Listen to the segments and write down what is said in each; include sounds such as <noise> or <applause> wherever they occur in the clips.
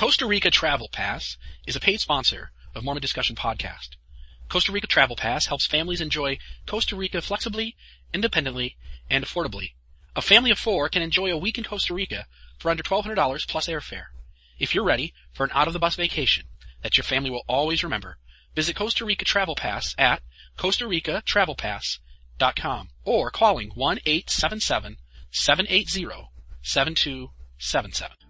Costa Rica Travel Pass is a paid sponsor of Mormon Discussion Podcast. Costa Rica Travel Pass helps families enjoy Costa Rica flexibly, independently, and affordably. A family of four can enjoy a week in Costa Rica for under $1,200 plus airfare. If you're ready for an out-of-the-bus vacation that your family will always remember, visit Costa Rica Travel Pass at Costa Rica Travel Pass.com or calling 1-877-780-7277.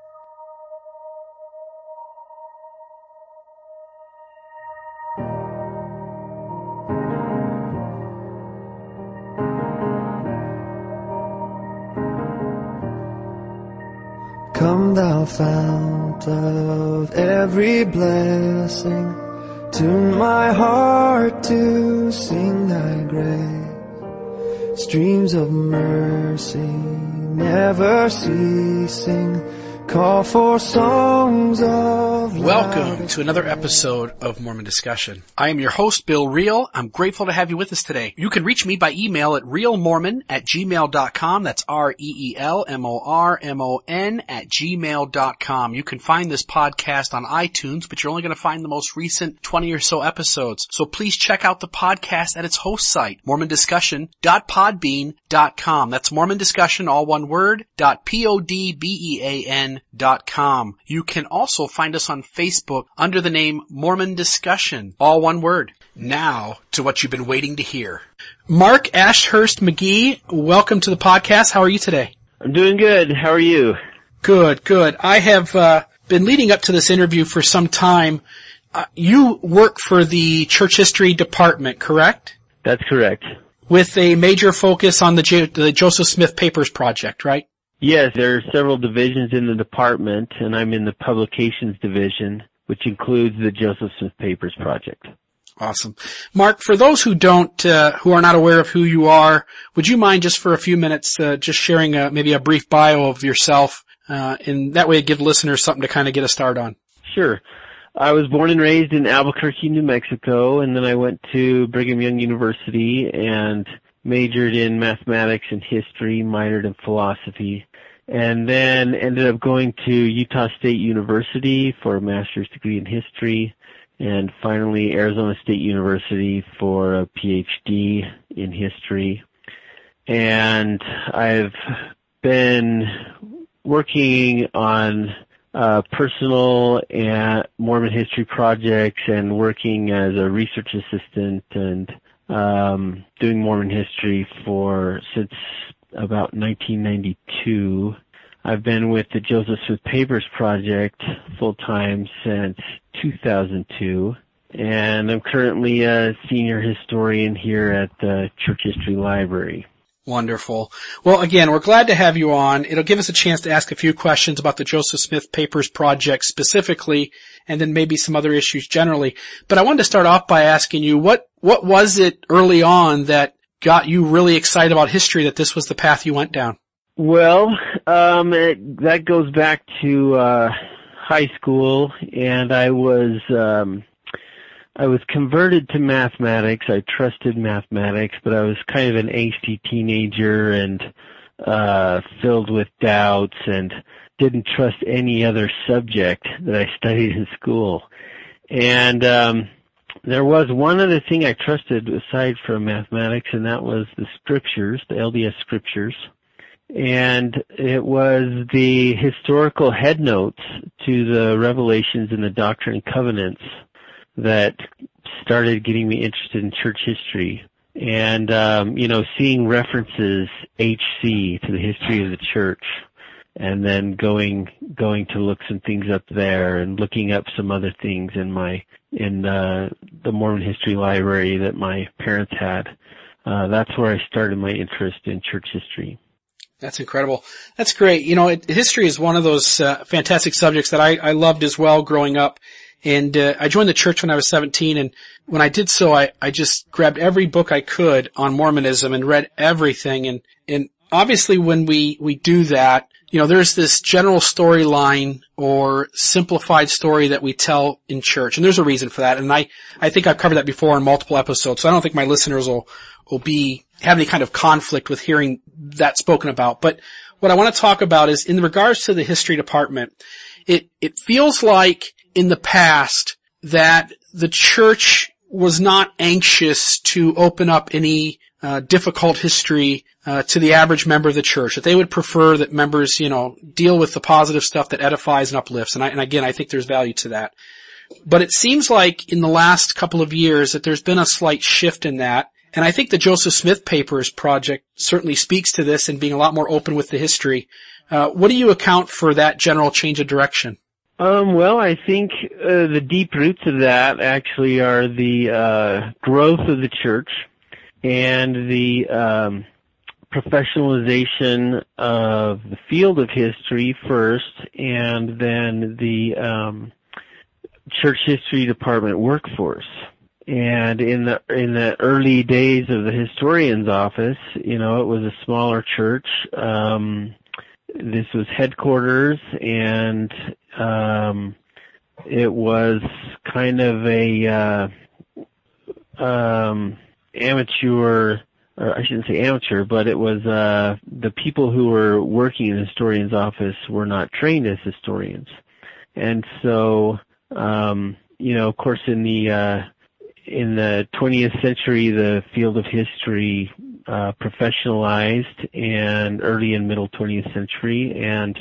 Thou fount of every blessing, tune my heart to sing thy grace. Streams of mercy never ceasing, call for songs of Welcome to another episode of Mormon Discussion. I am your host, Bill Reel. I'm grateful to have you with us today. You can reach me by email at reelmormon at gmail.com. That's R-E-E-L-M-O-R-M-O-N at gmail.com. You can find this podcast on iTunes, but you're only going to find the most recent 20 or so episodes. So please check out the podcast at its host site, mormondiscussion.podbean.com. That's Mormon Discussion, all one word, dot P-O-D-B-E-A-N dot com. You can also find us on Facebook under the name Mormon Discussion, all one word. Now to what you've been waiting to hear. Mark Ashurst McGee, welcome to the podcast. How are you today? I'm doing good. How are you? Good, good. I have uh, been leading up to this interview for some time. Uh, you work for the church history department, correct? That's correct. With a major focus on the, J- the Joseph Smith Papers project, right? Yes, there are several divisions in the department, and I'm in the publications division, which includes the Joseph Smith Papers project. Awesome. Mark, for those who don't, uh, who are not aware of who you are, would you mind just for a few minutes, uh, just sharing a, maybe a brief bio of yourself, uh, and that way give listeners something to kind of get a start on? Sure. I was born and raised in Albuquerque, New Mexico, and then I went to Brigham Young University and majored in mathematics and history, minored in philosophy, and then ended up going to Utah State University for a master's degree in history, and finally Arizona State University for a PhD in history. And I've been working on uh, personal and Mormon history projects and working as a research assistant and um, doing Mormon history for since about 1992. I've been with the Joseph Smith Papers Project full time since 2002, and I'm currently a senior historian here at the Church History Library. Wonderful. Well, again, we're glad to have you on. It'll give us a chance to ask a few questions about the Joseph Smith Papers Project specifically, and then maybe some other issues generally. But I wanted to start off by asking you, what, what was it early on that got you really excited about history that this was the path you went down? Well, um, it, that goes back to uh, high school, and I was um, I was converted to mathematics. I trusted mathematics, but I was kind of an angsty teenager and uh, filled with doubts, and didn't trust any other subject that I studied in school. And um, there was one other thing I trusted aside from mathematics, and that was the scriptures, the LDS scriptures. And it was the historical headnotes to the revelations in the Doctrine and Covenants that started getting me interested in church history. And, um, you know, seeing references HC to the history of the church and then going going to look some things up there and looking up some other things in my in uh, the Mormon history library that my parents had. Uh, that's where I started my interest in church history. That's incredible. That's great. You know, it, history is one of those uh, fantastic subjects that I, I loved as well growing up. And uh, I joined the church when I was 17, and when I did so, I, I just grabbed every book I could on Mormonism and read everything. And and obviously when we, we do that, you know, there's this general storyline or simplified story that we tell in church, and there's a reason for that. And I, I think I've covered that before in multiple episodes, so I don't think my listeners will, will be, have any kind of conflict with hearing that spoken about. But what I want to talk about is in regards to the history department, it, it feels like in the past that the church was not anxious to open up any uh, difficult history uh, to the average member of the church. That they would prefer that members, you know, deal with the positive stuff that edifies and uplifts. And, I, and again, I think there's value to that. But it seems like in the last couple of years that there's been a slight shift in that. And I think the Joseph Smith Papers project certainly speaks to this and being a lot more open with the history. Uh, what do you account for that general change of direction? Um, well, I think uh, the deep roots of that actually are the uh, growth of the church and the um, professionalization of the field of history first, and then the um, church history department workforce. And in the in the early days of the historian's office, you know, it was a smaller church. Um, this was headquarters, and um, it was kind of a uh, um, amateur, or I shouldn't say amateur, but it was uh, the people who were working in the historian's office were not trained as historians, and so um, you know, of course, in the uh, in the 20th century, the field of history uh, professionalized, and early and middle 20th century, and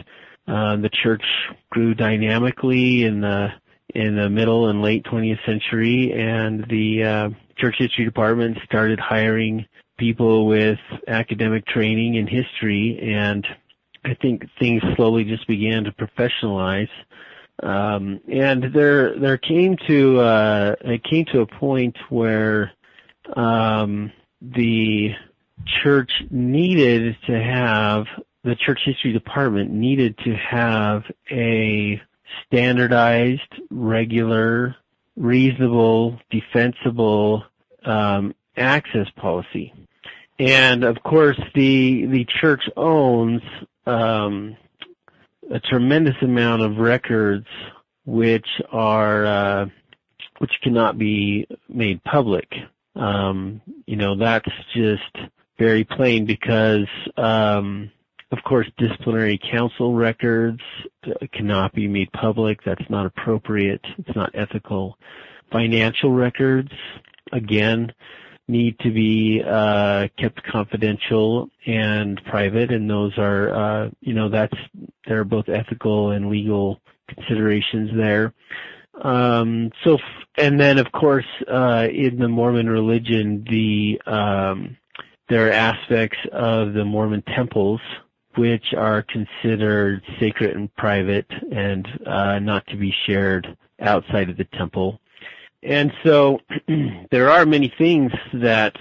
uh, the church grew dynamically in the in the middle and late 20th century, and the uh, church history department started hiring people with academic training in history, and I think things slowly just began to professionalize. Um, and there there came to uh, it came to a point where um, the church needed to have the church history department needed to have a standardized, regular, reasonable, defensible um, access policy. And of course, the the church owns um, a tremendous amount of records which are uh, which cannot be made public. Um, you know, that's just very plain because um, of course, disciplinary council records cannot be made public. That's not appropriate. It's not ethical. Financial records, again, need to be uh, kept confidential and private, and those are, uh, you know, that's there are both ethical and legal considerations there. Um, so, and then of course, uh, in the Mormon religion, the um, there are aspects of the Mormon temples which are considered sacred and private and uh, not to be shared outside of the temple. And so <clears throat> there are many things that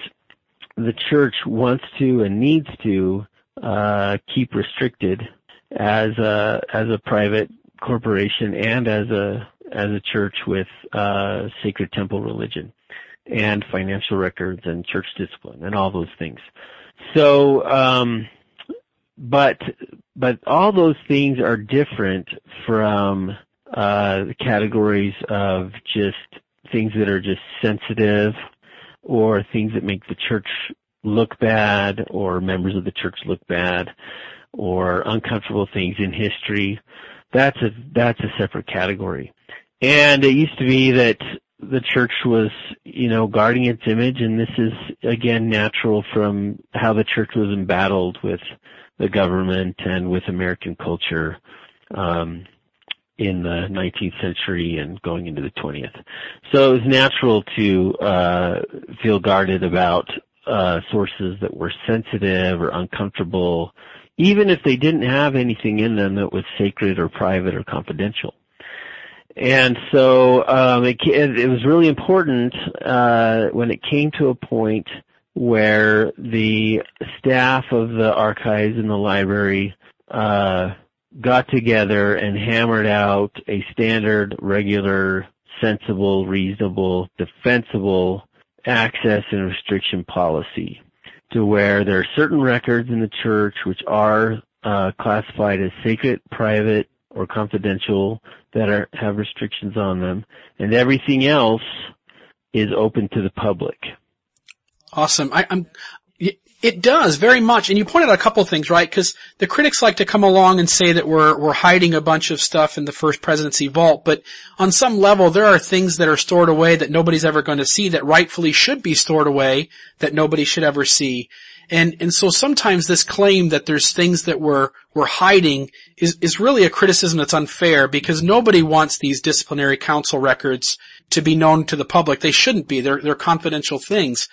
the church wants to and needs to uh, keep restricted as a as a private corporation and as a as a church with uh, sacred temple religion and financial records and church discipline and all those things. So um, but but all those things are different from uh, the categories of just things that are just sensitive or things that make the church look bad or members of the church look bad or uncomfortable things in history. That's a that's a separate category. And it used to be that the church was, you know, guarding its image and this is again natural from how the church was embattled with the government and with American culture um, in the 19th century and going into the 20th. So it was natural to uh, feel guarded about uh, sources that were sensitive or uncomfortable, even if they didn't have anything in them that was sacred or private or confidential. And so um, it, it was really important uh, when it came to a point where the staff of the archives in the library uh, got together and hammered out a standard, regular, sensible, reasonable, defensible access and restriction policy. to where there are certain records in the church which are uh, classified as sacred, private, or confidential that are have restrictions on them, and everything else is open to the public. Awesome. I, am it does very much, and you pointed out a couple of things, right? Because the critics like to come along and say that we're we're hiding a bunch of stuff in the first presidency vault, but on some level, there are things that are stored away that nobody's ever going to see that rightfully should be stored away that nobody should ever see. And and so sometimes this claim that there's things that we're we're hiding is is really a criticism that's unfair because nobody wants these disciplinary council records to be known to the public. They shouldn't be. They're they're confidential things.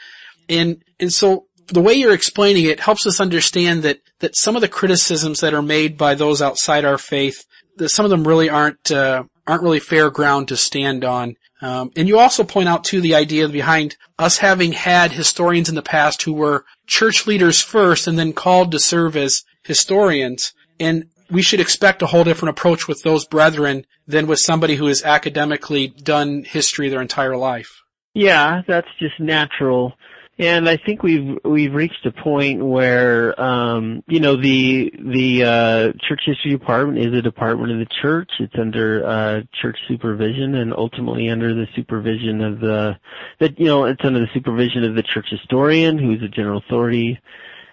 And and so the way you're explaining it helps us understand that, that some of the criticisms that are made by those outside our faith, that some of them really aren't, uh, aren't really fair ground to stand on. Um, and you also point out too the idea behind us having had historians in the past who were church leaders first and then called to serve as historians. And we should expect a whole different approach with those brethren than with somebody who has academically done history their entire life. Yeah, that's just natural. And I think we've we've reached a point where um, you know the the uh, church history department is a department of the church. It's under uh, church supervision and ultimately under the supervision of the that you know it's under the supervision of the church historian, who's a general authority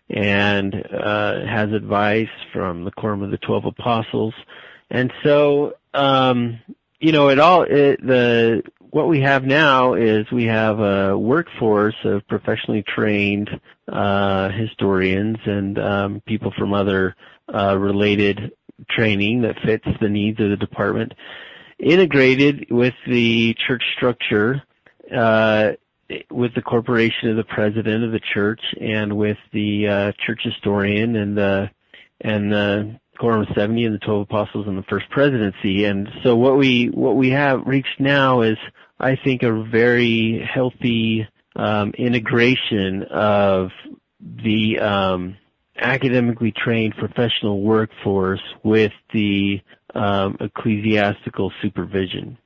and uh, has advice from the quorum of the twelve apostles. You know it all it, the what we have now is we have a workforce of professionally trained uh, historians and um, people from other uh, related training that fits the needs of the department, integrated with the church structure, uh, with the corporation of the president of the church, and with the uh, church historian and the and the Quorum of 70 and the 12 apostles and the first presidency. And so what we, what we have reached now is I think, a very healthy um, integration of the um, academically trained professional workforce with the um, ecclesiastical supervision.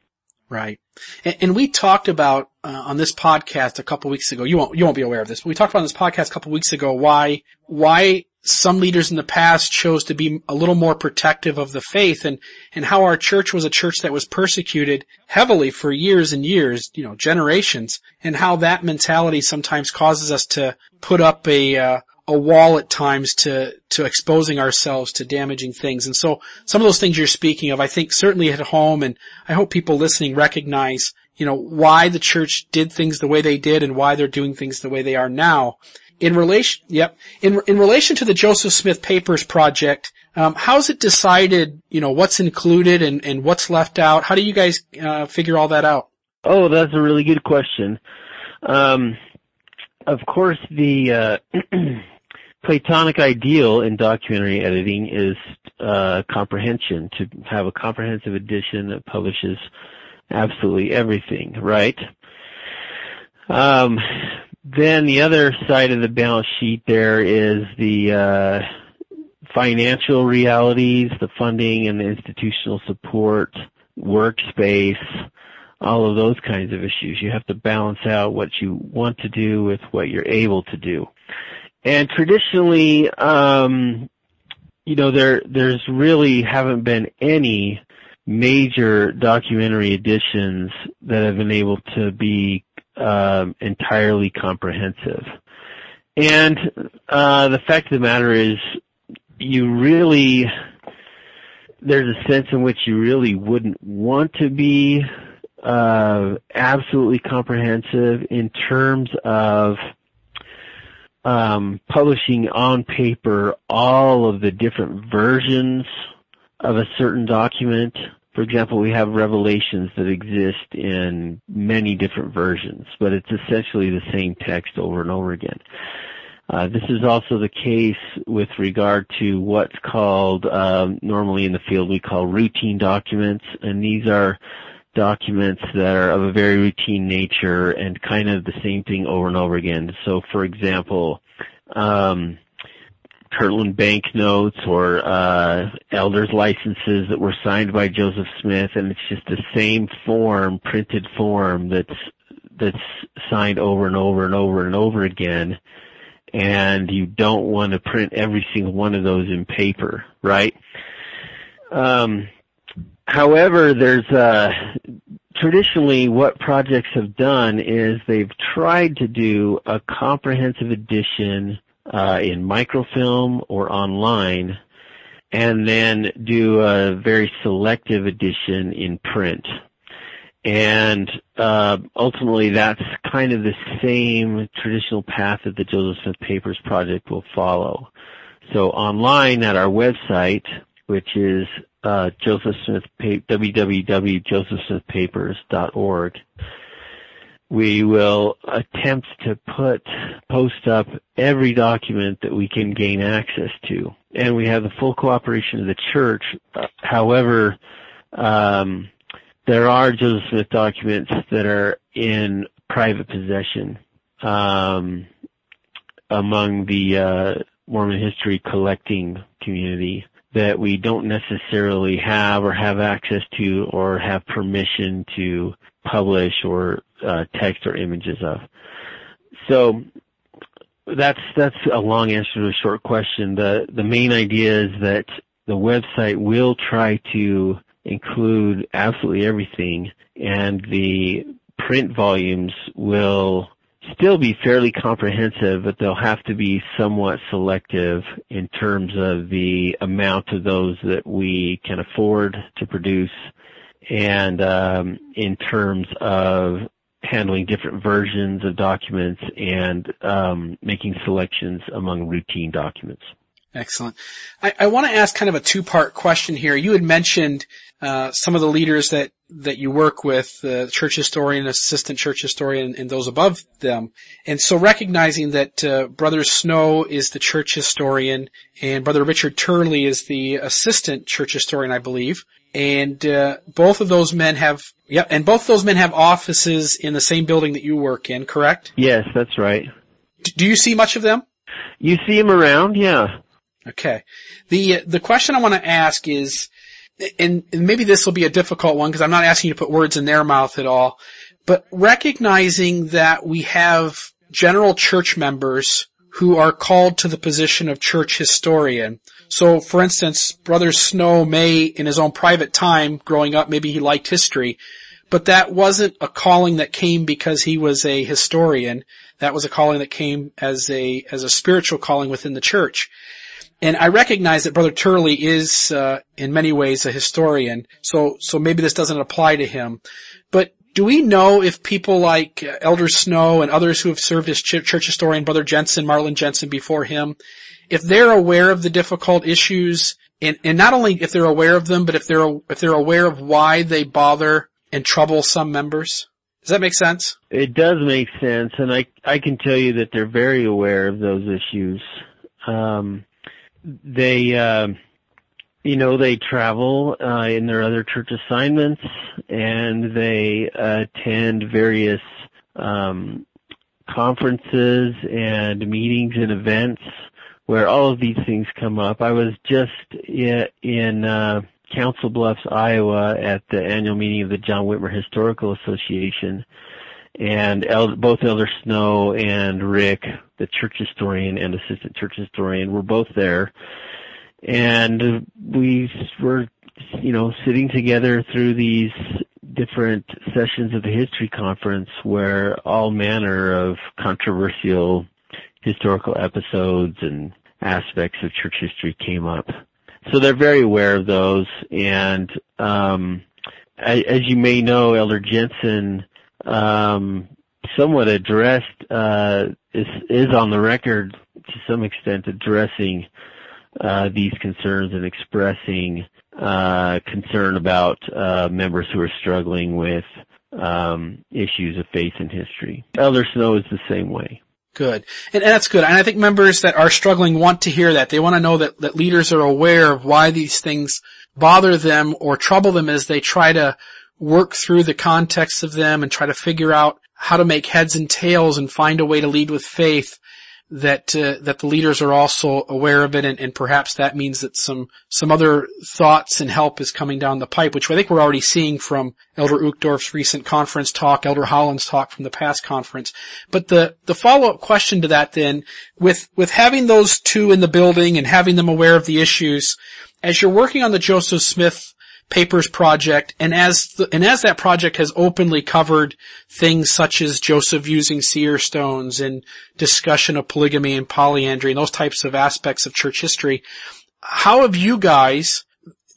Right. And, and we talked about uh, on this podcast a couple weeks ago. You won't you won't be aware of this, but we talked about on this podcast a couple weeks ago why why some leaders in the past chose to be a little more protective of the faith and, and how our church was a church that was persecuted heavily for years and years, you know, generations, and how that mentality sometimes causes us to put up a, uh, a wall at times to, to exposing ourselves to damaging things. And so some of those things you're speaking of, I think certainly at home and I hope people listening recognize, you know, why the church did things the way they did and why they're doing things the way they are now in relation, yep, in in relation to the Joseph Smith Papers project, um, how's it decided? You know, what's included and and what's left out? How do you guys uh, figure all that out? Oh, that's a really good question. Um, of course, the uh, <clears throat> Platonic ideal in documentary editing is uh, comprehension. To have a comprehensive edition that publishes absolutely everything, right? Um, the other side of the balance sheet there is the uh, financial realities, the funding and the institutional support, workspace, all of those kinds of issues. You have to balance out what you want to do with what you're able to do. And traditionally, um, you know, there there's really haven't been any major documentary editions that have been able to be entirely comprehensive. And uh, the fact of the matter is, you really there's a sense in which you really wouldn't want to be uh, absolutely comprehensive in terms of um, publishing on paper all of the different versions of a certain document for example, we have revelations that exist in many different versions, but it's essentially the same text over and over again. Uh, this is also the case with regard to what's called um, normally in the field we call routine documents, and these are documents that are of a very routine nature and kind of the same thing over and over again. So, for example, um, Kirtland bank notes or uh, elders licenses that were signed by Joseph Smith, and it's just the same form, printed form that's that's signed over and over and over and over again. and you don't want to print every single one of those in paper, right? Um, however, there's uh, traditionally what projects have done is they've tried to do a comprehensive edition in microfilm or online, and then do a very selective edition in print. And uh, ultimately, that's kind of the same traditional path that the Joseph Smith Papers project will follow. So online at our website, which is uh, Joseph Smith www.josephsmithpapers.org, we will attempt to put post up every document that we can gain access to, and we have the full cooperation of the church. Uh, however, um, there are Joseph Smith documents that are in private possession um, among the uh, Mormon history collecting community that we don't necessarily have or have access to or have permission to publish or uh, text or images of. So that's that's a long answer to a short question. The the main idea is that the website will try to include absolutely everything, and the print volumes will still be fairly comprehensive, but they'll have to be somewhat selective in terms of the amount of those that we can afford to produce and um, in terms of handling different versions of documents and um, making selections among routine documents. Excellent. I, I want to ask kind of a two-part question here. You had mentioned uh, some of the leaders that that you work with, the uh, church historian, assistant church historian, and those above them. And so recognizing that uh, Brother Snow is the church historian and Brother Richard Turley is the assistant church historian, I believe. And uh, both of those men have, yeah, and both those men have offices in the same building that you work in, correct? Yes, that's right. D- do you see much of them? You see them around, yeah. Okay. The the question I want to ask is, and, and maybe this will be a difficult one because I'm not asking you to put words in their mouth at all, but recognizing that we have general church members who are called to the position of church historian. So, for instance, Brother Snow may, in his own private time growing up, maybe he liked history, but that wasn't a calling that came because he was a historian. That was a calling that came as a, as a spiritual calling within the church. And I recognize that Brother Turley is, uh, in many ways a historian, so, so maybe this doesn't apply to him. But do we know if people like Elder Snow and others who have served as church historian, Brother Jensen, Marlin Jensen before him, if they're aware of the difficult issues, and, and not only if they're aware of them, but if they're, if they're aware of why they bother and trouble some members? Does that make sense? It does make sense, and I I can tell you that they're very aware of those issues. Um, they, uh, you know, they travel uh, in their other church assignments, and they attend various um, conferences and meetings and events where all of these things come up. I was just in uh, Council Bluffs, Iowa, at the annual meeting of the John Whitmer Historical Association, and El- both Elder Snow and Rick, the church historian and assistant church historian, were both there, and we were, you know, sitting together through these different sessions of the history conference where all manner of controversial historical episodes and aspects of church history came up. So they're very aware of those and um as you may know, Elder Jensen um, somewhat addressed uh, is is on the record to some extent addressing uh, these concerns and expressing uh, concern about uh, members who are struggling with um, issues of faith and history. Elder Snow is the same way. Good. And, and, that's good. And I think members that are struggling want to hear that. They want to know that, that leaders are aware of why these things bother them or trouble them as they try to work through the context of them and try to figure out how to make heads and tails and find a way to lead with faith. That uh, that the leaders are also aware of it, and, and, perhaps that means that some some other thoughts and help is coming down the pipe, which I think we're already seeing from Elder Uchtdorf's recent conference talk, Elder Holland's talk from the past conference. But the the follow up question to that then, with with having those two in the building and having them aware of the issues, as you're working on the Joseph Smith Papers project, and as the, and as that project has openly covered things such as Joseph using seer stones and discussion of polygamy and polyandry and those types of aspects of church history, how have you guys,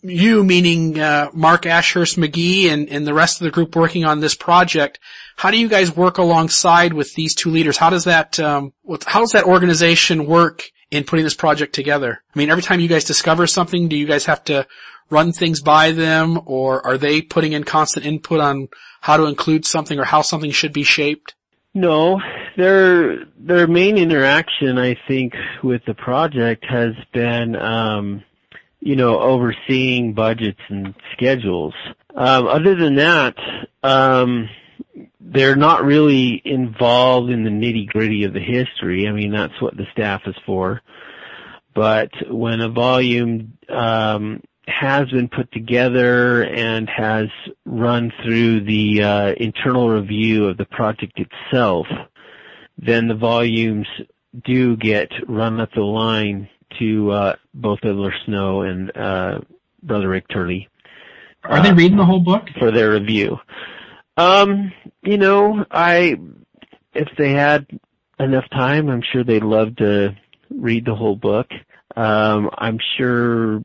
you meaning uh, Mark Ashurst McGee and, and the rest of the group working on this project, how do you guys work alongside with these two leaders? How does that um, how does that organization work in putting this project together? I mean, every time you guys discover something, do you guys have to run things by them or are they putting in constant input on how to include something or how something should be shaped? No, their their main interaction, I think, with the project has been, um, you know, overseeing budgets and schedules. Um, other than that, um, they're not really involved in the nitty gritty of the history. I mean, that's what the staff is for. But when a volume um, has been put together and has run through the uh, internal review of the project itself, then the volumes do get run up the line to uh, both Elder Snow and uh, Brother Rick Turley. Are they reading the whole book for their review? Um, you know, I if they had enough time, I'm sure they'd love to read the whole book. Um, I'm sure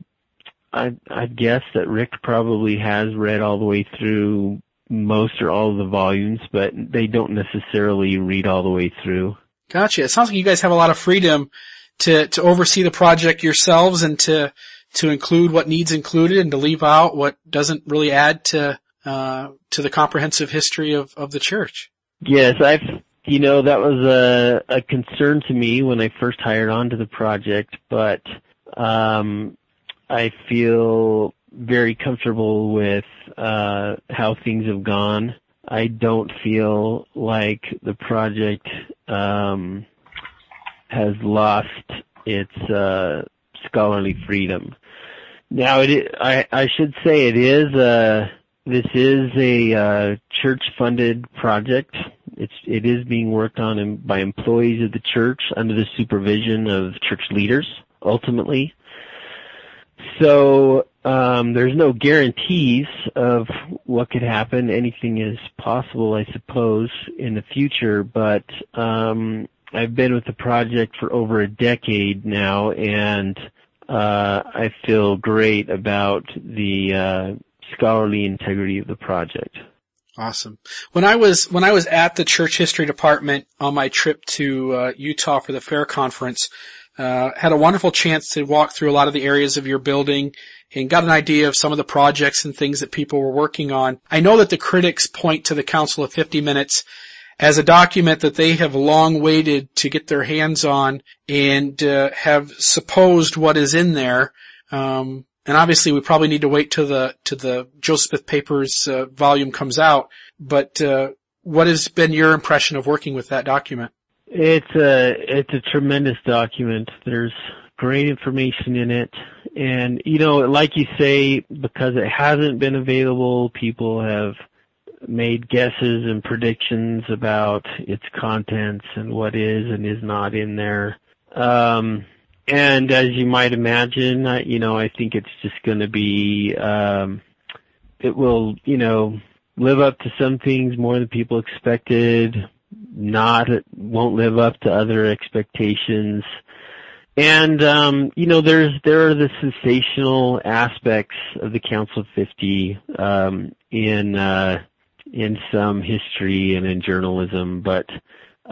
I I guess that Rick probably has read all the way through most or all of the volumes, but they don't necessarily read all the way through. Gotcha. It sounds like you guys have a lot of freedom to to oversee the project yourselves and to to include what needs included and to leave out what doesn't really add to uh, to the comprehensive history of of the church. Yes, I've you know that was a a concern to me when I first hired on to the project, but um I feel very comfortable with uh, how things have gone. I don't feel like the project um, has lost its uh, scholarly freedom. Now, it I, I should say it is a this is a uh, church-funded project. It's it is being worked on by employees of the church under the supervision of church leaders. Ultimately, so um, there's no guarantees of what could happen. Anything is possible, I suppose, in the future. But um, I've been with the project for over a decade now, and uh, I feel great about the uh, scholarly integrity of the project. Awesome. When I was when I was at the church history department on my trip to uh, Utah for the fair conference, uh, had a wonderful chance to walk through a lot of the areas of your building and got an idea of some of the projects and things that people were working on. I know that the critics point to the Council of 50 Minutes as a document that they have long waited to get their hands on and uh, have supposed what is in there. Um, and obviously, we probably need to wait till the to the Joseph Papers uh, volume comes out. But uh, what has been your impression of working with that document? It's a it's a tremendous document. There's great information in it, and you know, like you say, because it hasn't been available, people have made guesses and predictions about its contents and what is and is not in there. Um, as you might imagine, I, you know, I think it's just going to be, um, it will, you know, live up to some things more than people expected not won't live up to other expectations. And um, you know, there's there are the sensational aspects of the Council of Fifty um, in uh, in some history and in journalism, but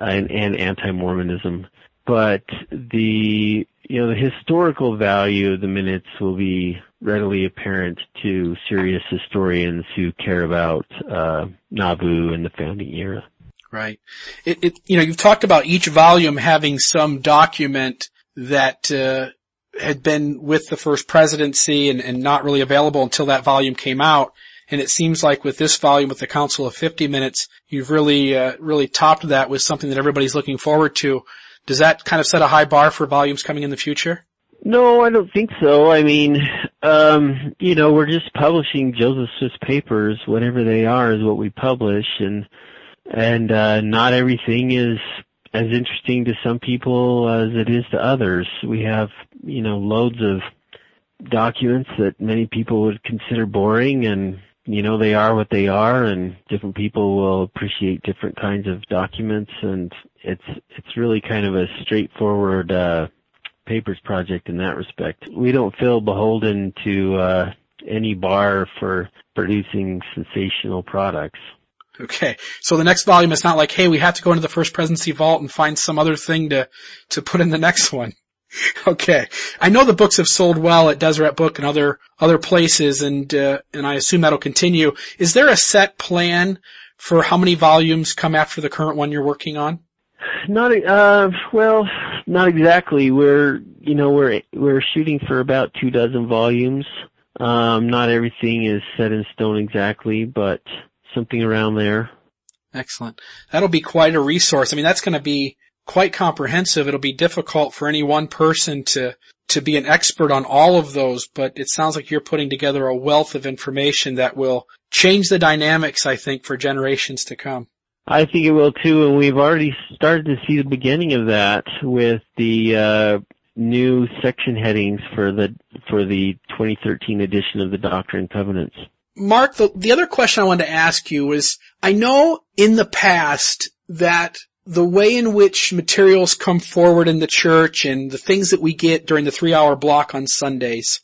uh, and, and anti-Mormonism. But the the historical value of the minutes will be readily apparent to serious historians who care about uh, Nauvoo and the founding era. Right. It, it, you know, you've talked about each volume having some document that, uh, had been with the first presidency and, and not really available until that volume came out. And it seems like with this volume, with the Council of 50 Minutes, you've really, uh, really topped that with something that everybody's looking forward to. Does that kind of set a high bar for volumes coming in the future? No, I don't think so. I mean, um, you know, we're just publishing Joseph papers, whatever they are is what we publish and and uh not everything is as interesting to some people as it is to others. We have, you know, loads of documents that many people would consider boring and you know they are what they are and different people will appreciate different kinds of documents and it's it's really kind of a straightforward uh papers project in that respect. We don't feel beholden to uh any bar for producing sensational products. Okay. So the next volume is not like, hey, we have to go into the first presidency vault and find some other thing to, to put in the next one. <laughs> Okay. I know the books have sold well at Deseret Book and other, other places and, uh, and I assume that'll continue. Is there a set plan for how many volumes come after the current one you're working on? Not, uh, well, not exactly. We're, you know, we're, we're shooting for about two dozen volumes. Um, not everything is set in stone exactly, but something around there. Excellent. That'll be quite a resource. I mean, that's going to be quite comprehensive. It'll be difficult for any one person to, to be an expert on all of those, but it sounds like you're putting together a wealth of information that will change the dynamics, I think, for generations to come. I think it will too, and we've already started to see the beginning of that with the uh, new section headings for the for the 2013 edition of the Doctrine and Covenants. Mark, the, the other question I wanted to ask you is, I know in the past that the way in which materials come forward in the church and the things that we get during the three hour block on Sundays,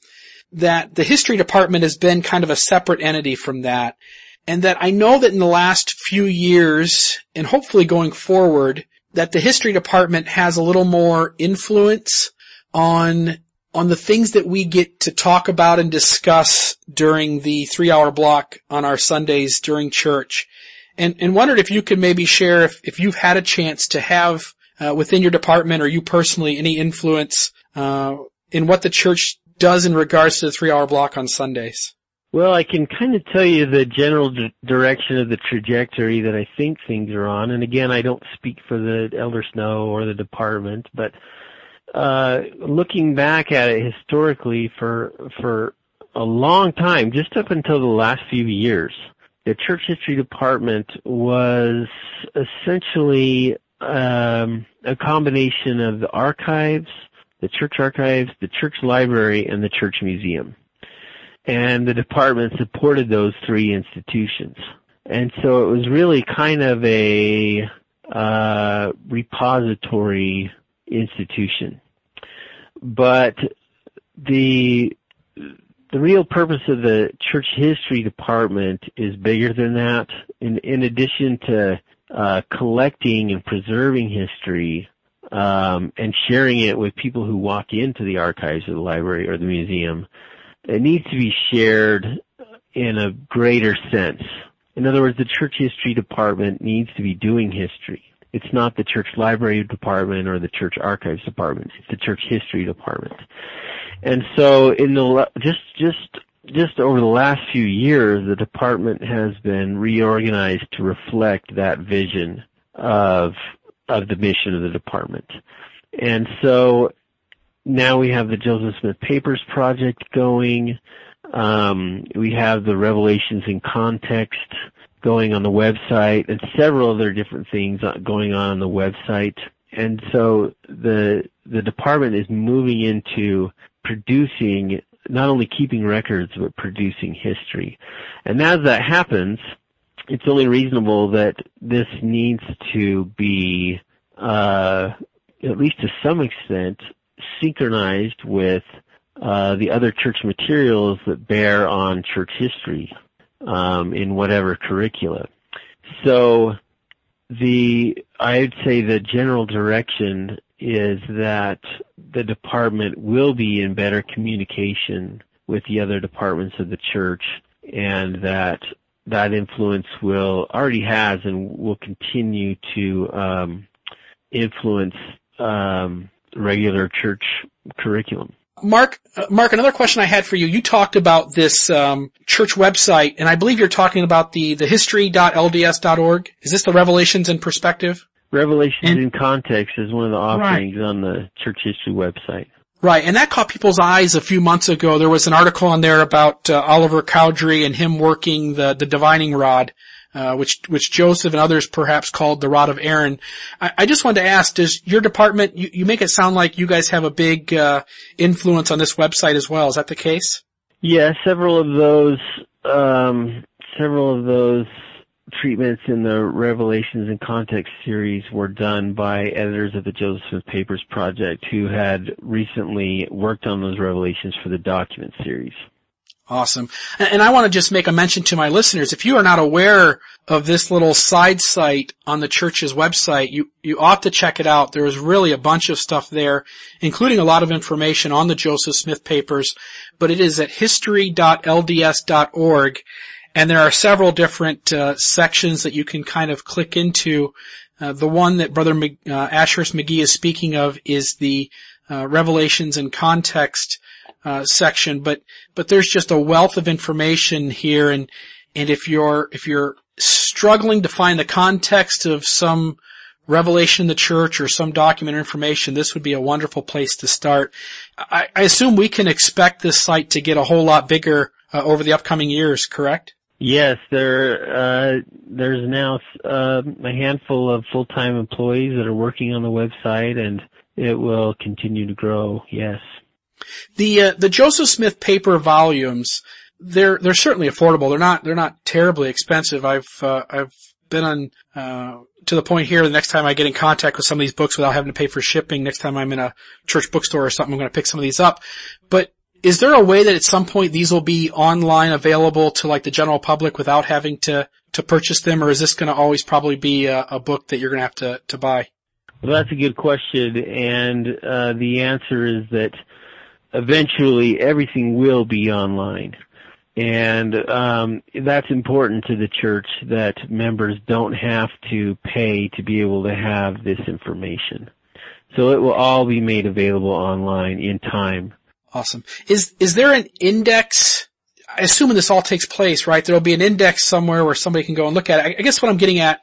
that the history department has been kind of a separate entity from that. And that I know that in the last few years, and hopefully going forward, that the history department has a little more influence on on the things that we get to talk about and discuss during the three hour block on our Sundays during church. And, and wondered if you could maybe share if, if you've had a chance to have uh, within your department or you personally any influence uh, in what the church does in regards to the three hour block on Sundays. Well, I can kind of tell you the general direction of the trajectory that I think things are on. And again, I don't speak for the Elder Snow or the department, but uh, looking back at it historically for for a long time, just up until the last few years, the church history department was essentially um, a combination of the archives, the church archives, the church library, and the church museum. And the department supported those three institutions. And so it was really kind of a uh, repository institution. But the the real purpose of the church history department is bigger than that. In in addition to uh, collecting and preserving history um, and sharing it with people who walk into the archives of the library or the museum, it needs to be shared in a greater sense. In other words, the church history department needs to be doing history. It's not the church library department or the church archives department. It's the church history department. And so in the, just, just, just over the last few years, the department has been reorganized to reflect that vision of, of the mission of the department. And so now we have the Joseph Smith Papers project going. Um, we have the Revelations in Context going on the website and several other different things going on on the website. And so the the department is moving into producing not only keeping records but producing history. And as that happens, it's only reasonable that this needs to be uh, at least to some extent synchronized with uh, the other church materials that bear on church history um, in whatever curricula. So the I'd say the general direction is that the department will be in better communication with the other departments of the church and that that influence will already has and will continue to um, influence um, regular church curriculum. Mark, uh, Mark, another question I had for you. You talked about this um, church website, and I believe you're talking about the the history.lds.org. Is this the Revelations in Perspective? Revelations And- in Context is one of the offerings on the church history website. Right, and that caught people's eyes a few months ago. There was an article on there about uh, Oliver Cowdery and him working the, the divining rod, uh, which which Joseph and others perhaps called the rod of Aaron. I, I just wanted to ask: Does your department? You, you make it sound like you guys have a big uh, influence on this website as well. Is that the case? Yeah, several of those, um, several of those treatments in the Revelations in Context series were done by editors of the Joseph Smith Papers Project who had recently worked on those revelations for the document series. Awesome. And, I want to just make a mention to my listeners. If you are not aware of this little side site on the church's website, you, you ought to check it out. There is really a bunch of stuff there, including a lot of information on the Joseph Smith papers, but it is at history.lds.org and there are several different uh, sections that you can kind of click into. Uh, the one that Brother uh, Ashurst McGee is speaking of is the uh, Revelations in Context uh, section, but but there's just a wealth of information here, and and if you're if you're struggling to find the context of some revelation in the church or some document or information, this would be a wonderful place to start. I, I assume we can expect this site to get a whole lot bigger uh, over the upcoming years, correct? Yes, there uh, there's now uh, a handful of full-time employees that are working on the website, and it will continue to grow. Yes. The uh, the Joseph Smith paper volumes, they're they're certainly affordable. They're not they're not terribly expensive. I've uh, I've been on uh, to the point here. The next time I get in contact with some of these books without having to pay for shipping, next time I'm in a church bookstore or something, I'm going to pick some of these up. But is there a way that at some point these will be online available to like the general public without having to to purchase them, or is this going to always probably be a, a book that you're going to have to to buy? Well, that's a good question, and uh, the answer is that eventually everything will be online. And um, that's important to the church that members don't have to pay to be able to have this information. So it will all be made available online in time. Awesome. Is is there an index? I assume this all takes place, right? There'll be an index somewhere where somebody can go and look at it. I guess what I'm getting at,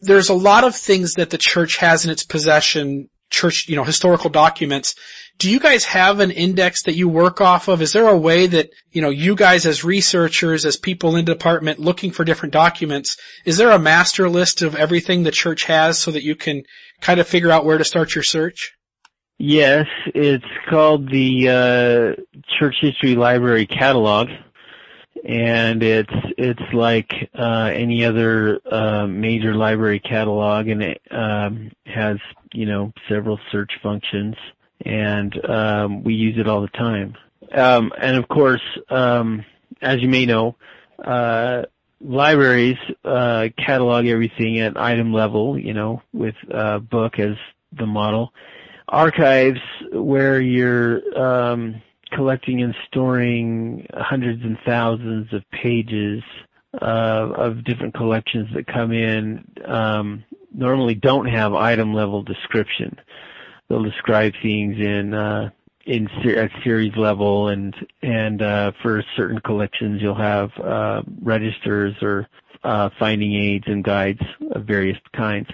there's a lot of things that the church has in its possession, church, you know, historical documents. Do you guys have an index that you work off of? Is there a way that, you know, you guys as researchers, as people in the department looking for different documents, is there a master list of everything the church has so that you can kind of figure out where to start your search? Yes, it's called the uh, Church History Library Catalog, and it's it's like uh, any other uh, major library catalog, and it um, has you know several search functions, and um, we use it all the time. Um, and of course, um, as you may know, uh, libraries uh, catalog everything at item level, you know, with book as the model archives where you're collecting and storing hundreds and thousands of pages uh, of different collections that come in normally don't have item level description. They'll describe things in uh, in at series level, and and uh, for certain collections you'll have uh, registers or uh, finding aids and guides of various kinds,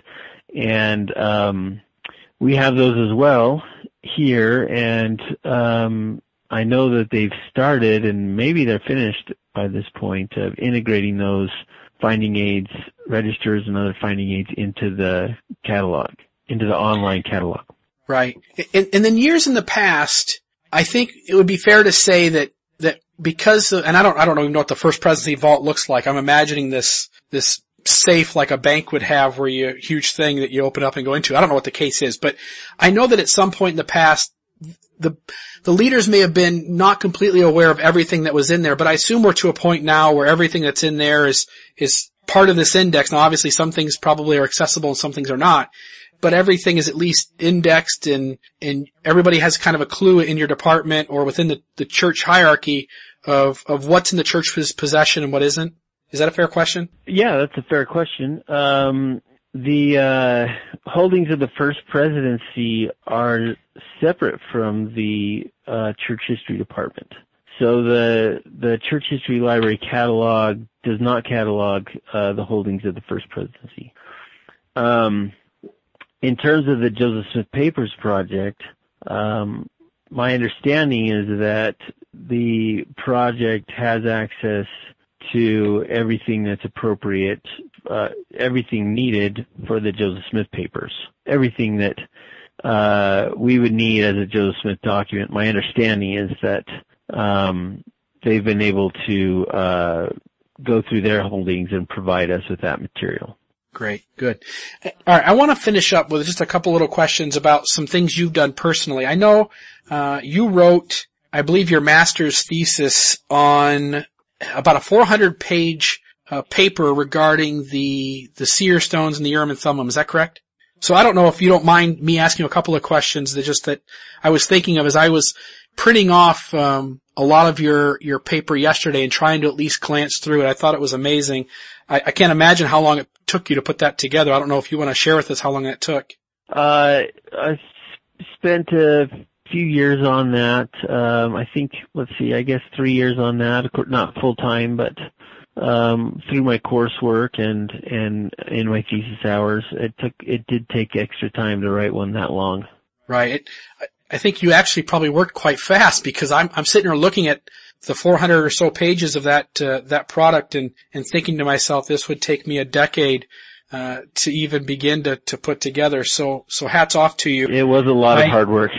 and um, we have those as well here, and um, I know that they've started, and maybe they're finished by this point of integrating those finding aids, registers, and other finding aids into the catalog, into the online catalog. Right. And, and then years in the past, I think it would be fair to say that, that because, of, and I don't, I don't even know what the first presidency vault looks like. I'm imagining this, this safe like a bank would have where you, huge thing that you open up and go into. I don't know what the case is, but I know that at some point in the past, the, the leaders may have been not completely aware of everything that was in there, but I assume we're to a point now where everything that's in there is, is part of this index. Now obviously some things probably are accessible and some things are not, but everything is at least indexed and, and everybody has kind of a clue in your department or within the, the church hierarchy of, of what's in the church's possession and what isn't. Is that a fair question? Yeah, that's a fair question. Um, the uh, holdings of the first presidency are separate from the uh, church history department. So the the church history library catalog does not catalog uh, the holdings of the first presidency. Um, in terms of the Joseph Smith Papers project, um, my understanding is that the project has access to everything that's appropriate, uh, everything needed for the Joseph Smith papers, everything that uh, we would need as a Joseph Smith document. My understanding is that um, they've been able to uh, go through their holdings and provide us with that material. Great, good. All right, I want to finish up with just a couple little questions about some things you've done personally. I know uh, you wrote, I believe, your master's thesis on about a 400 page uh, paper regarding the the seer stones and the Urim and Thummim. Is that correct? So I don't know if you don't mind me asking a couple of questions that just that I was thinking of as I was printing off um, a lot of your your paper yesterday and trying to at least glance through it. I thought it was amazing. I, I can't imagine how long it took you to put that together. I don't know if you want to share with us how long that took. Uh, I spent a few years on that. Um, I think, let's see, I guess three years on that. Not full time, but um, through my coursework and and in my thesis hours, it took it did take extra time to write one that long. Right. It, I think you actually probably worked quite fast because I'm I'm sitting here looking at the 400 or so pages of that uh, that product and and thinking to myself this would take me a decade uh, to even begin to to put together. So so hats off to you. It was a lot I, of hard work.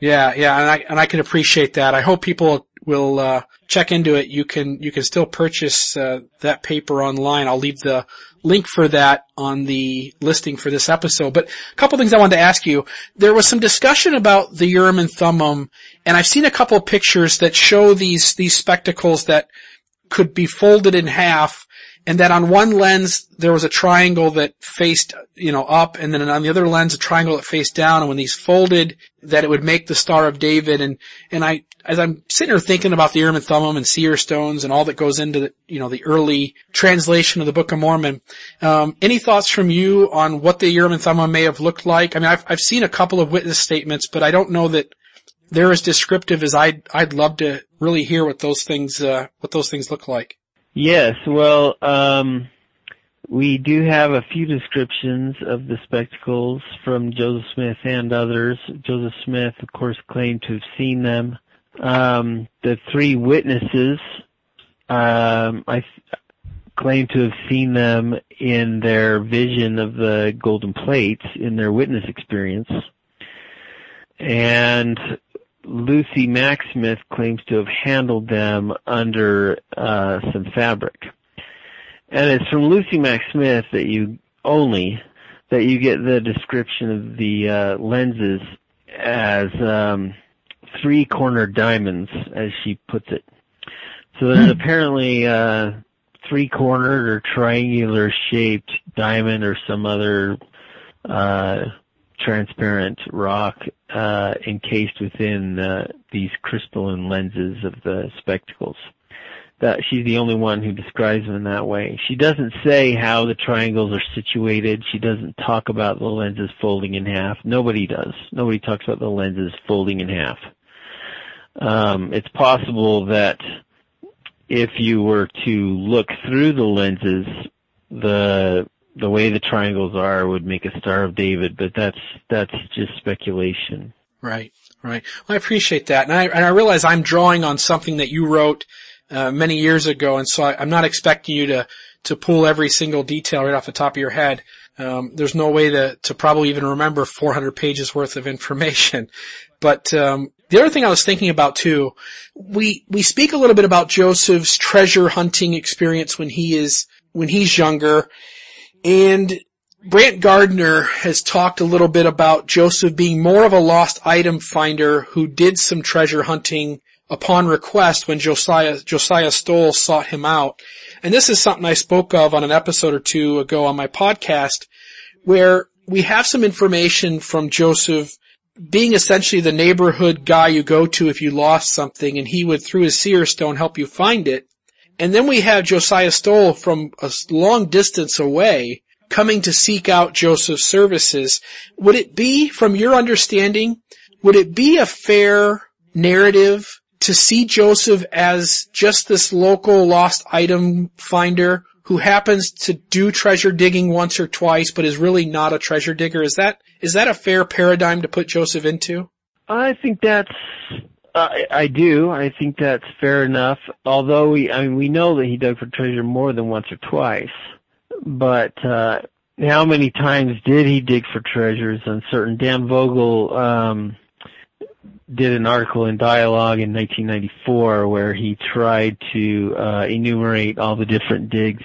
Yeah, yeah, and I and I can appreciate that. I hope people will uh, check into it. You can you can still purchase uh, that paper online. I'll leave the link for that on the listing for this episode. But a couple things I wanted to ask you. There was some discussion about the Urim and Thummim, and I've seen a couple pictures that show these these spectacles that could be folded in half and that on one lens there was a triangle that faced, you know, up, and then on the other lens a triangle that faced down, and when these folded, that it would make the Star of David, and, and I, as I'm sitting here thinking about the Urim and Thummim and seer stones and all that goes into the, you know, the early translation of the Book of Mormon, um, any thoughts from you on what the Urim and Thummim may have looked like? I mean, I've, I've seen a couple of witness statements, but I don't know that they're as descriptive as I'd, I'd love to really hear what those things, uh, what those things look like. Yes, well, um, we do have a few descriptions of the spectacles from Joseph Smith and others. Joseph Smith, of course, claimed to have seen them. Um, the three witnesses, um, I claim to have seen them in their vision of the golden plates in their witness experience. And Lucy Mack Smith claims to have handled them under uh, some fabric. And it's from Lucy Mack Smith that you only that you get the description of the uh, lenses as um, three-cornered diamonds, as she puts it. So there's hmm. apparently uh, three-cornered or triangular-shaped diamond or some other uh, transparent rock uh, encased within uh, these crystalline lenses of the spectacles. That she's the only one who describes them in that way. She doesn't say how the triangles are situated. She doesn't talk about the lenses folding in half. Nobody does. Nobody talks about the lenses folding in half. Um, it's possible that if you were to look through the lenses, the the way the triangles are would make a Star of David, but that's that's just speculation. Right, right. Well, I appreciate that, and I and I realize I'm drawing on something that you wrote uh, many years ago, and so I, am not expecting you to to pull every single detail right off the top of your head. Um, there's no way to to probably even remember 400 pages worth of information, <laughs> but um, the other thing I was thinking about too, we we speak a little bit about Joseph's treasure hunting experience when he is when he's younger, and Brant Gardner has talked a little bit about Joseph being more of a lost item finder who did some treasure hunting upon request when Josiah, Josiah Stowell sought him out. And this is something I spoke of on an episode or two ago on my podcast where we have some information from Joseph being essentially the neighborhood guy you go to if you lost something and he would through his seer stone help you find it. And then we have Josiah Stowell from a long distance away coming to seek out Joseph's services. Would it be, from your understanding, would it be a fair narrative to see Joseph as just this local lost item finder who happens to do treasure digging once or twice but is really not a treasure digger? Is that, is that a fair paradigm to put Joseph into? I think that's I, I do. I think that's fair enough. Although we, I mean, we know that he dug for treasure more than once or twice. But uh, how many times did he dig for treasures? Uncertain. Dan Vogel um, did an article in Dialogue in 1994 where he tried to uh, enumerate all the different digs,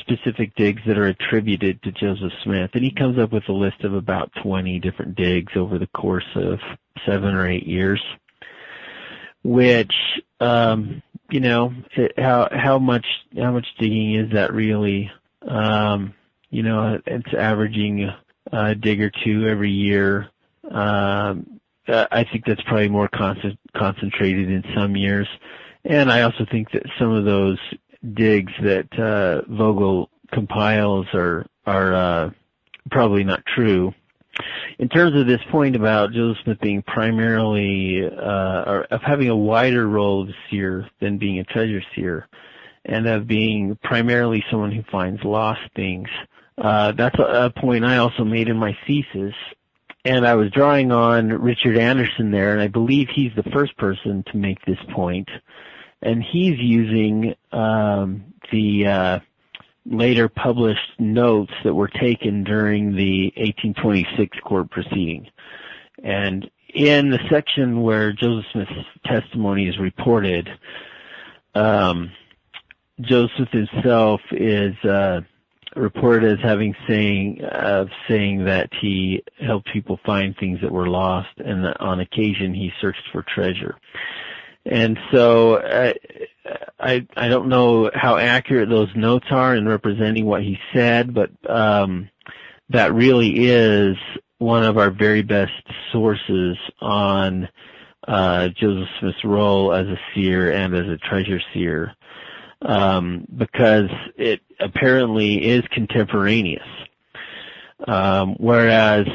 specific digs that are attributed to Joseph Smith, and he comes up with a list of about 20 different digs over the course of seven or eight years which um, you know how how much how much digging is that really? Um, you know, it's averaging a dig or two every year. Um, I think that's probably more con- concentrated in some years, and I also think that some of those digs that uh, Vogel compiles are are uh, probably not true in terms of this point about Joseph Smith being primarily, uh, or of having a wider role of seer than being a treasure seer, and of being primarily someone who finds lost things, uh, that's a, a point I also made in my thesis. And I was drawing on Richard Anderson there, and I believe he's the first person to make this point. And he's using um, the uh, later published notes that were taken during the 1826 court proceeding. And in the section where Joseph Smith's testimony is reported, um, Joseph himself is uh, reported as having saying of uh, saying that he helped people find things that were lost, and that on occasion he searched for treasure. And so uh, I I don't know how accurate those notes are in representing what he said, but um, that really is one of our very best sources on uh, Joseph Smith's role as a seer and as a treasure seer, um, because it apparently is contemporaneous. Um, whereas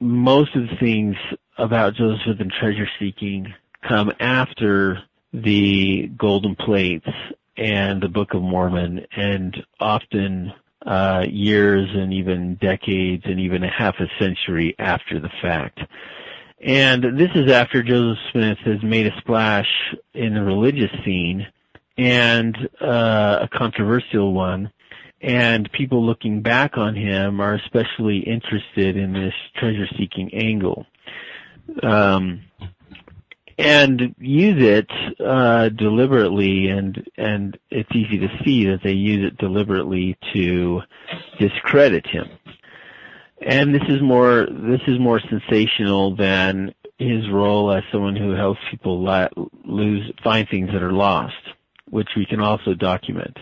most of the things about Joseph and treasure seeking come after the golden plates and the Book of Mormon and often uh, years and even decades and even a half a century after the fact. And this is after Joseph Smith has made a splash in the religious scene and uh, a controversial one. And people looking back on him are especially interested in this treasure-seeking angle. Um, and use it uh, deliberately, and and it's easy to see that they use it deliberately to discredit him. And this is more this is more sensational than his role as someone who helps people lose find things that are lost, which we can also document.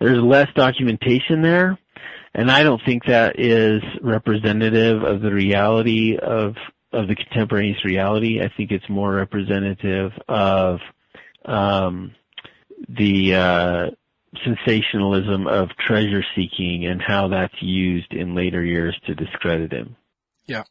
There's less documentation there, and I don't think that is representative of the reality of of the contemporaneous reality. I think it's more representative of um, the uh, sensationalism of treasure seeking and how that's used in later years to discredit him. Yeah,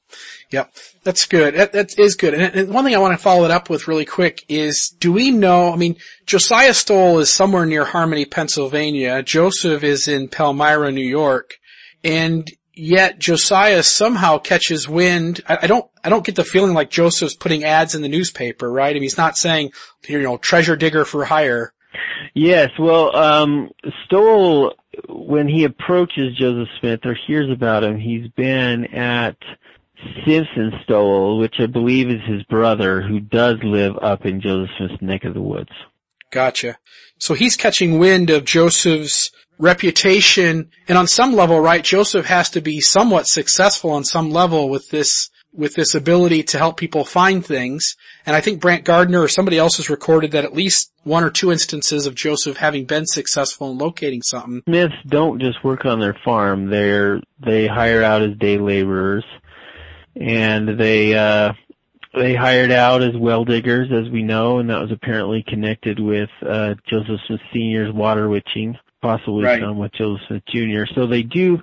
yeah, that's good. That, that is good. And, and one thing I want to follow it up with really quick is, do we know? I mean, Josiah Stowell is somewhere near Harmony, Pennsylvania. Joseph is in Palmyra, New York, and yet Josiah somehow catches wind. I, I, don't, I don't get the feeling like Joseph's putting ads in the newspaper, right? I mean, he's not saying, you know, treasure digger for hire. Yes, well, um, Stowell, when he approaches Joseph Smith or hears about him, he's been at Simpson Stowell, which I believe is his brother, who does live up in Joseph Smith's neck of the woods. Gotcha. So he's catching wind of Joseph's reputation, and on some level, right, Joseph has to be somewhat successful on some level with this, with this ability to help people find things. And I think Brant Gardner or somebody else has recorded that at least one or two instances of Joseph having been successful in locating something. Smiths don't just work on their farm, they're, they hire out as day laborers, and they, uh, they hired out as well diggers, as we know, and that was apparently connected with uh, Joseph Smith Sr.'s water witching possibly right. some with Joseph Jr. So they do,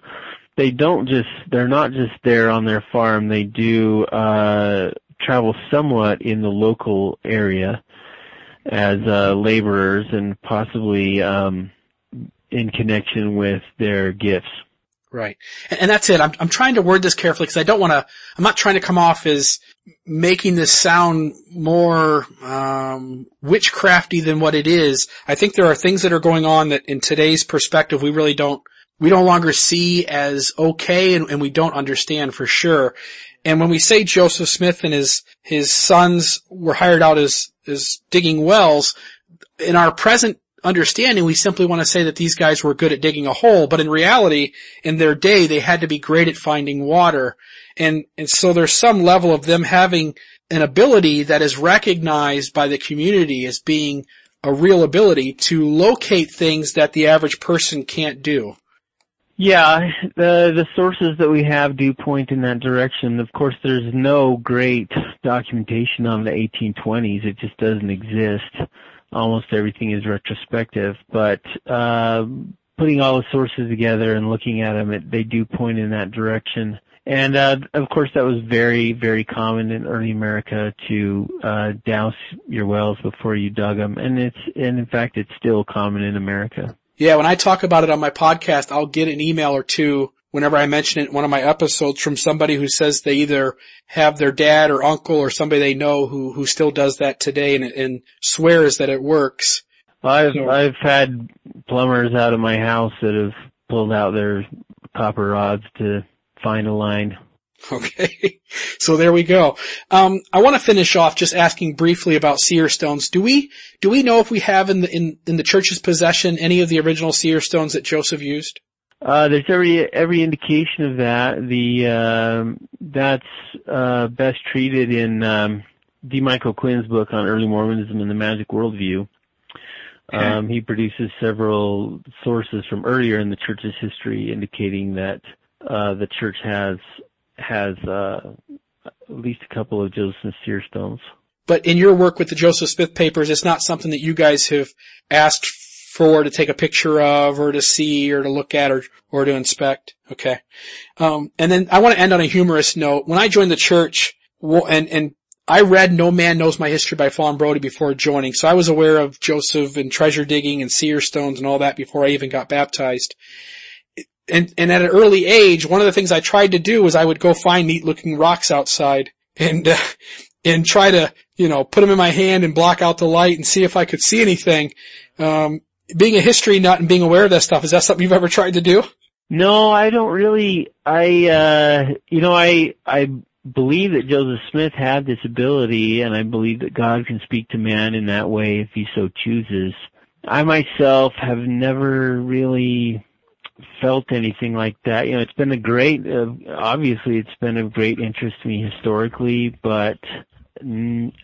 they don't just, they're not just there on their farm. They do uh, travel somewhat in the local area as uh, laborers and possibly um, in connection with their gifts. Right. And, and that's it. I'm, I'm trying to word this carefully because I don't want to, I'm not trying to come off as making this sound more, um, witchcrafty than what it is. I think there are things that are going on that in today's perspective we really don't, we no longer see as okay and, and we don't understand for sure. And when we say Joseph Smith and his, his sons were hired out as, as digging wells, in our present understanding, we simply want to say that these guys were good at digging a hole, but in reality, in their day, they had to be great at finding water. And, and so there's some level of them having an ability that is recognized by the community as being a real ability to locate things that the average person can't do. Yeah, the the sources that we have do point in that direction. Of course, there's no great documentation on the 1820s. It just doesn't exist almost everything is retrospective, but uh, putting all the sources together and looking at them, they do point in that direction. And uh, of course, that was very, very common in early America to uh, dowse your wells before you dug them, and it's and in fact, it's still common in America. Yeah, when I talk about it on my podcast, I'll get an email or two whenever I mention it in one of my episodes from somebody who says they either have their dad or uncle or somebody they know who, who still does that today and, and swears that it works. I've, so, I've had plumbers out of my house that have pulled out their copper rods to find a line. Okay. <laughs> So there we go. Um, I want to finish off just asking briefly about seer stones. Do we, do we know if we have in the, in, in the church's possession any of the original seer stones that Joseph used? Uh, there's every every indication of that. The uh, that's uh, best treated in um, D. Michael Quinn's book on early Mormonism and the Magic Worldview. Um, he produces several sources from earlier in the church's history indicating that uh, the church has has uh, at least a couple of Joseph Smith seer stones. But in your work with the Joseph Smith papers, it's not something that you guys have asked for to take a picture of or to see or to look at or, or to inspect. Okay. Um, and then I want to end on a humorous note. When I joined the church and, and I read No Man Knows My History by Fawn Brodie before joining, so I was aware of Joseph and treasure digging and seer stones and all that before I even got baptized. And, and at an early age, one of the things I tried to do was I would go find neat looking rocks outside and, uh, <laughs> and try to, you know, put them in my hand and block out the light and see if I could see anything. Um, being a history nut and being aware of that stuff, is that something you've ever tried to do? No, I don't really. I, uh, you know, I, I believe that Joseph Smith had this ability and I believe that God can speak to man in that way if he so chooses. I myself have never really felt anything like that. You know, it's been a great, uh, obviously it's been of great interest to me historically, but,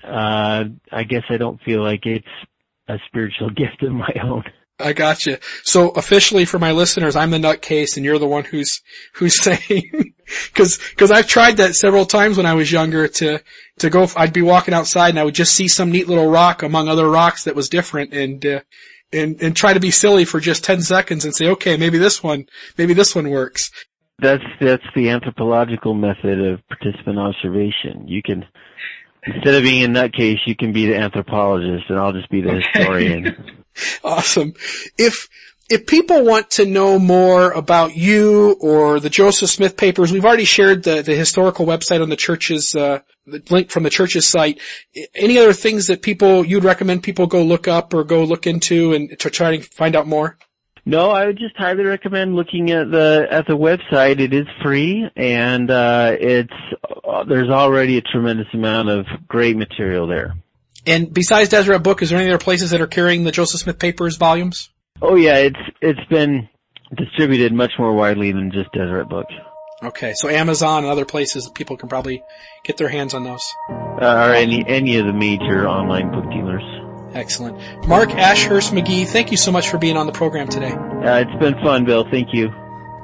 uh, I guess I don't feel like it's a spiritual <laughs> gift of my own. I got you. So officially for my listeners, I'm the nutcase and you're the one who's, <laughs> who's saying, <laughs> cause, cause I've tried that several times when I was younger to, to go, I'd be walking outside and I would just see some neat little rock among other rocks that was different and, uh, and, and try to be silly for just 10 seconds and say, okay, maybe this one, maybe this one works. That's, that's the anthropological method of participant observation. You can, Instead of being a nutcase, you can be the anthropologist, and I'll just be the okay. historian. <laughs> awesome. If if people want to know more about you or the Joseph Smith papers, we've already shared the, the historical website on the church's, uh, the link from the church's site. Any other things that people, you'd recommend people go look up or go look into and to try to find out more? No, I would just highly recommend looking at the at the website. It is free, and uh, it's uh, there's already a tremendous amount of great material there. And besides Deseret Book, is there any other places that are carrying the Joseph Smith Papers volumes? Oh yeah, it's it's been distributed much more widely than just Deseret Book. Okay, so Amazon and other places people can probably get their hands on those. Uh, or any any of the major online book dealers. Excellent. Mark Ashurst McGee, thank you so much for being on the program today. Uh, it's been fun, Bill. Thank you.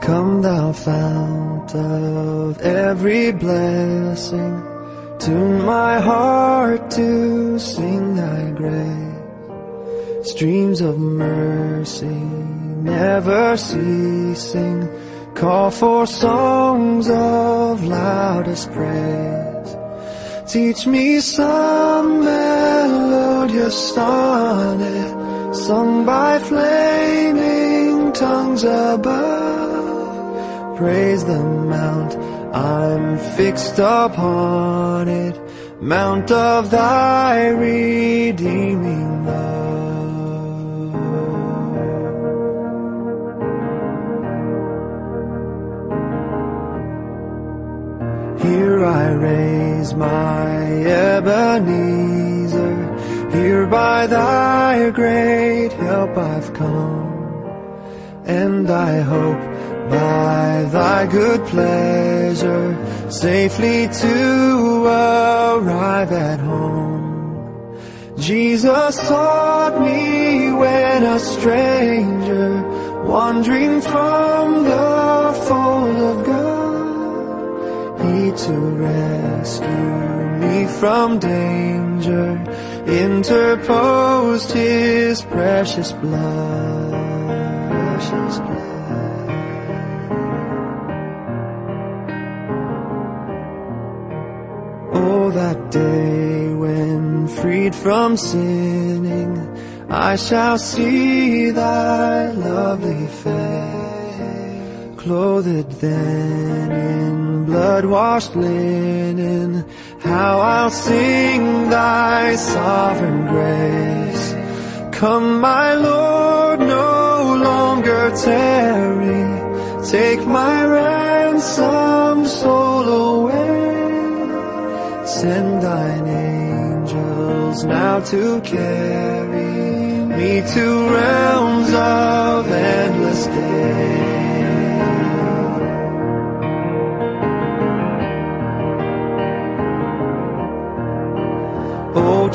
Come thou fount of every blessing, tune my heart to sing thy grace. Streams of mercy never ceasing, call for songs of loudest praise. Teach me some melodious sonnet, sung by flaming tongues above praise the mount. I'm fixed upon it, mount of thy redeeming love. Here I raise my Ebenezer, here by thy great help I've come, and I hope by thy good pleasure safely to arrive at home. Jesus sought me when a stranger, wandering from the fold of God he to rescue me from danger interposed his precious blood. Precious blood. Oh, that day when freed from sinning, I shall see thy lovely face, clothed then in blood-washed linen, how I'll sing thy sovereign grace. Come, my Lord, no longer tarry, take my ransomed soul away. Send thine angels now to carry me to realms of endless day.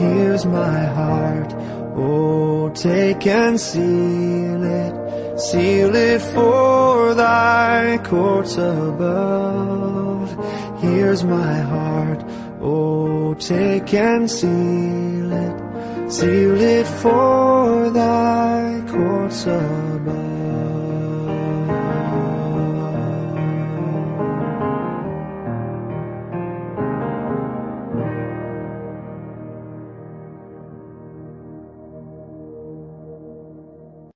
Here's my heart, oh, take and seal it, seal it for thy courts above. Here's my heart, oh, take and seal it, seal it for thy courts above.